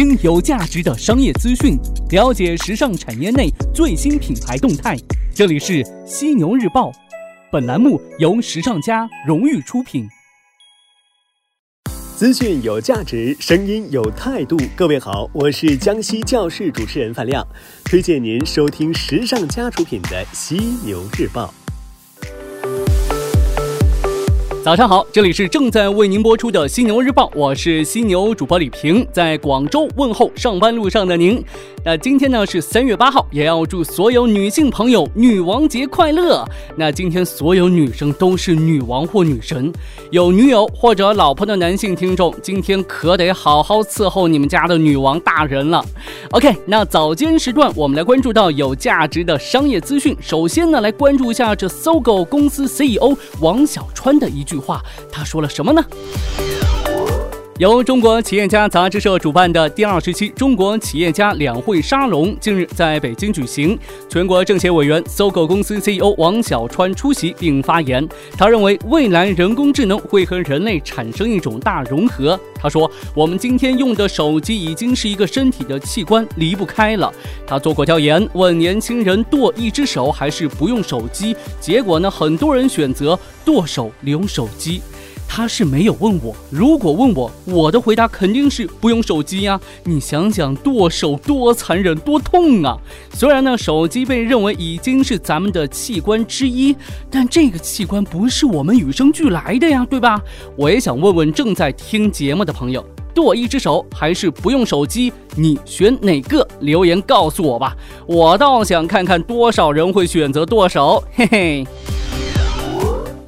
听有价值的商业资讯，了解时尚产业内最新品牌动态。这里是犀牛日报，本栏目由时尚家荣誉出品。资讯有价值，声音有态度。各位好，我是江西教室主持人范亮，推荐您收听时尚家出品的犀牛日报。早上好，这里是正在为您播出的犀牛日报，我是犀牛主播李平，在广州问候上班路上的您。那今天呢是三月八号，也要祝所有女性朋友女王节快乐。那今天所有女生都是女王或女神，有女友或者老婆的男性听众，今天可得好好伺候你们家的女王大人了。OK，那早间时段我们来关注到有价值的商业资讯。首先呢，来关注一下这搜狗公司 CEO 王小川的一句话，他说了什么呢？由中国企业家杂志社主办的第二十期中国企业家两会沙龙近日在北京举行。全国政协委员、搜狗公司 CEO 王小川出席并发言。他认为，未来人工智能会和人类产生一种大融合。他说：“我们今天用的手机已经是一个身体的器官，离不开了。”他做过调研，问年轻人剁一只手还是不用手机，结果呢，很多人选择剁手留手机。他是没有问我，如果问我，我的回答肯定是不用手机呀。你想想剁手多残忍，多痛啊！虽然呢，手机被认为已经是咱们的器官之一，但这个器官不是我们与生俱来的呀，对吧？我也想问问正在听节目的朋友，剁一只手还是不用手机，你选哪个？留言告诉我吧，我倒想看看多少人会选择剁手，嘿嘿。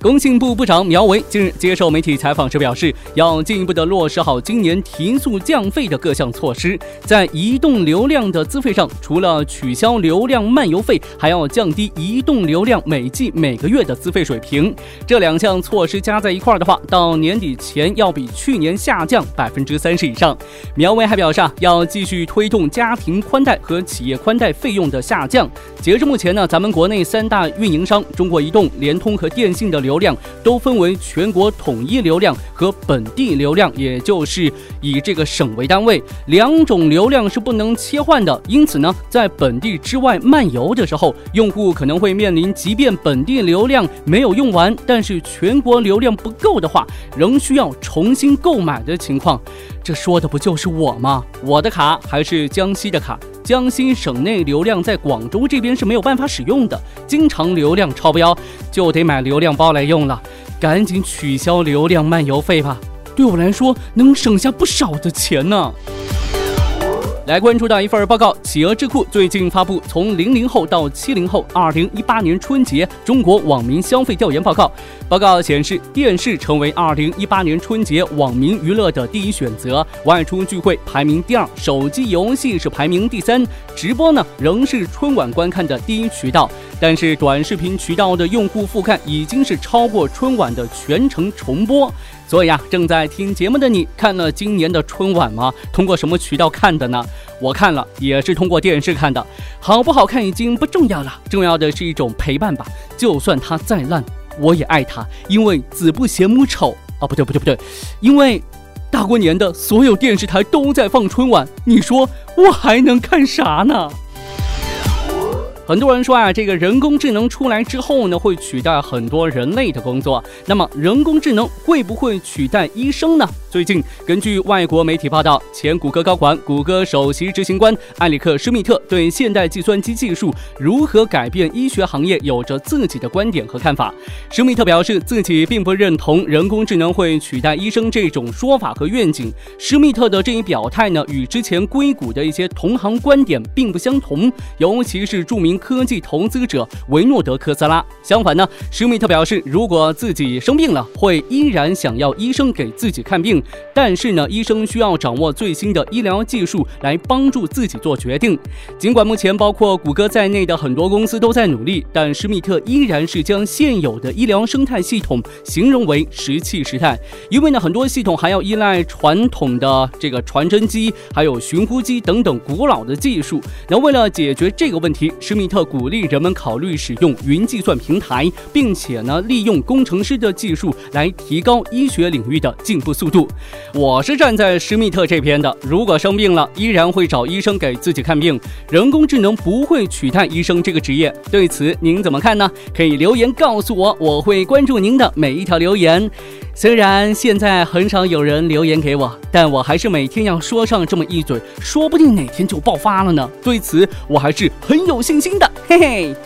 工信部部长苗圩近日接受媒体采访时表示，要进一步的落实好今年提速降费的各项措施。在移动流量的资费上，除了取消流量漫游费，还要降低移动流量每季每个月的资费水平。这两项措施加在一块儿的话，到年底前要比去年下降百分之三十以上。苗圩还表示，啊，要继续推动家庭宽带和企业宽带费用的下降。截至目前呢，咱们国内三大运营商中国移动、联通和电信的流流量都分为全国统一流量和本地流量，也就是以这个省为单位，两种流量是不能切换的。因此呢，在本地之外漫游的时候，用户可能会面临，即便本地流量没有用完，但是全国流量不够的话，仍需要重新购买的情况。这说的不就是我吗？我的卡还是江西的卡。江西省内流量在广州这边是没有办法使用的，经常流量超标，就得买流量包来用了。赶紧取消流量漫游费吧，对我来说能省下不少的钱呢。来关注到一份报告，企鹅智库最近发布从零零后到七零后二零一八年春节中国网民消费调研报告。报告显示，电视成为二零一八年春节网民娱乐的第一选择，外出聚会排名第二，手机游戏是排名第三，直播呢仍是春晚观看的第一渠道。但是短视频渠道的用户覆盖已经是超过春晚的全程重播。所以啊，正在听节目的你，看了今年的春晚吗？通过什么渠道看的呢？我看了，也是通过电视看的。好不好看已经不重要了，重要的是一种陪伴吧。就算它再烂，我也爱它，因为子不嫌母丑啊！不对不对不对，因为大过年的，所有电视台都在放春晚，你说我还能看啥呢？很多人说啊，这个人工智能出来之后呢，会取代很多人类的工作。那么，人工智能会不会取代医生呢？最近，根据外国媒体报道，前谷歌高管、谷歌首席执行官埃里克·施密特对现代计算机技术如何改变医学行业有着自己的观点和看法。施密特表示，自己并不认同人工智能会取代医生这种说法和愿景。施密特的这一表态呢，与之前硅谷的一些同行观点并不相同，尤其是著名科技投资者维诺德·科斯拉。相反呢，施密特表示，如果自己生病了，会依然想要医生给自己看病。但是呢，医生需要掌握最新的医疗技术来帮助自己做决定。尽管目前包括谷歌在内的很多公司都在努力，但施密特依然是将现有的医疗生态系统形容为石器时代。因为呢，很多系统还要依赖传统的这个传真机、还有寻呼机等等古老的技术。那为了解决这个问题，施密特鼓励人们考虑使用云计算平台，并且呢，利用工程师的技术来提高医学领域的进步速度。我是站在施密特这边的，如果生病了，依然会找医生给自己看病。人工智能不会取代医生这个职业，对此您怎么看呢？可以留言告诉我，我会关注您的每一条留言。虽然现在很少有人留言给我，但我还是每天要说上这么一嘴，说不定哪天就爆发了呢。对此，我还是很有信心的，嘿嘿。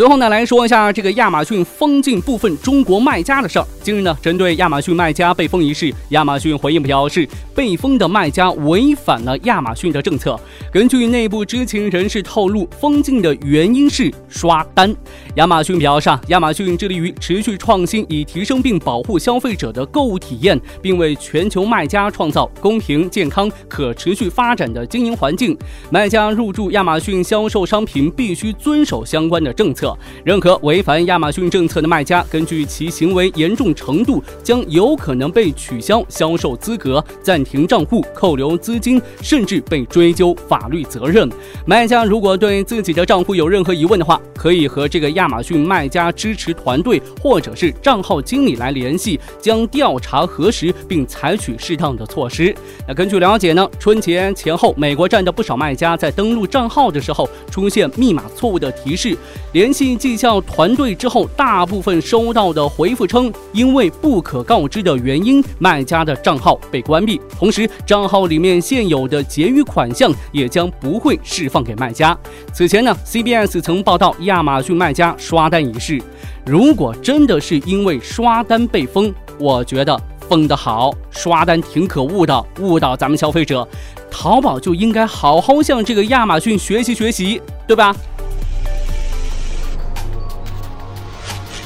最后呢，来说一下这个亚马逊封禁部分中国卖家的事儿。近日呢，针对亚马逊卖家被封一事，亚马逊回应表示，被封的卖家违反了亚马逊的政策。根据内部知情人士透露，封禁的原因是刷单。亚马逊表示，亚马逊致力于持续创新，以提升并保护消费者的购物体验，并为全球卖家创造公平、健康、可持续发展的经营环境。卖家入驻亚马逊销售商品必须遵守相关的政策。任何违反亚马逊政策的卖家，根据其行为严重程度，将有可能被取消销售资格、暂停账户、扣留资金，甚至被追究法律责任。卖家如果对自己的账户有任何疑问的话，可以和这个亚马逊卖家支持团队或者是账号经理来联系，将调查核实并采取适当的措施。那根据了解呢，春节前后，美国站的不少卖家在登录账号的时候出现密码错误的提示，联联系。绩效团队之后，大部分收到的回复称，因为不可告知的原因，卖家的账号被关闭，同时账号里面现有的结余款项也将不会释放给卖家。此前呢，CBS 曾报道亚马逊卖家刷单一事。如果真的是因为刷单被封，我觉得封得好，刷单挺可恶的，误导咱们消费者。淘宝就应该好好向这个亚马逊学习学习，对吧？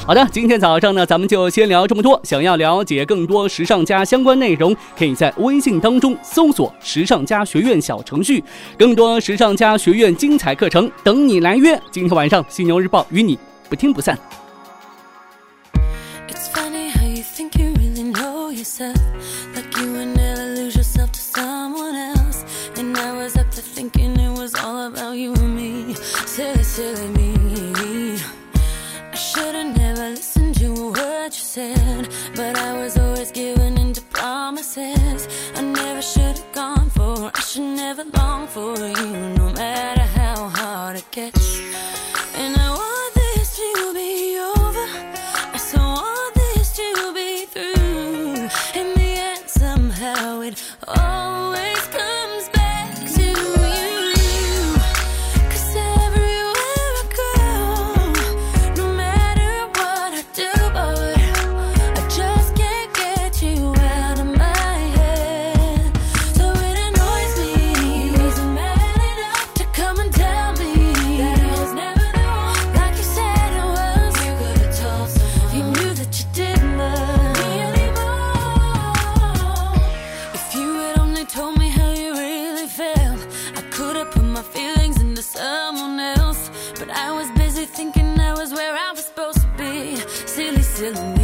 好的，今天早上呢，咱们就先聊这么多。想要了解更多时尚家相关内容，可以在微信当中搜索“时尚家学院”小程序，更多时尚家学院精彩课程等你来约。今天晚上《犀牛日报》与你不听不散。said, you, no matter how hard it gets. feelings into someone else. But I was busy thinking I was where I was supposed to be. Silly, silly.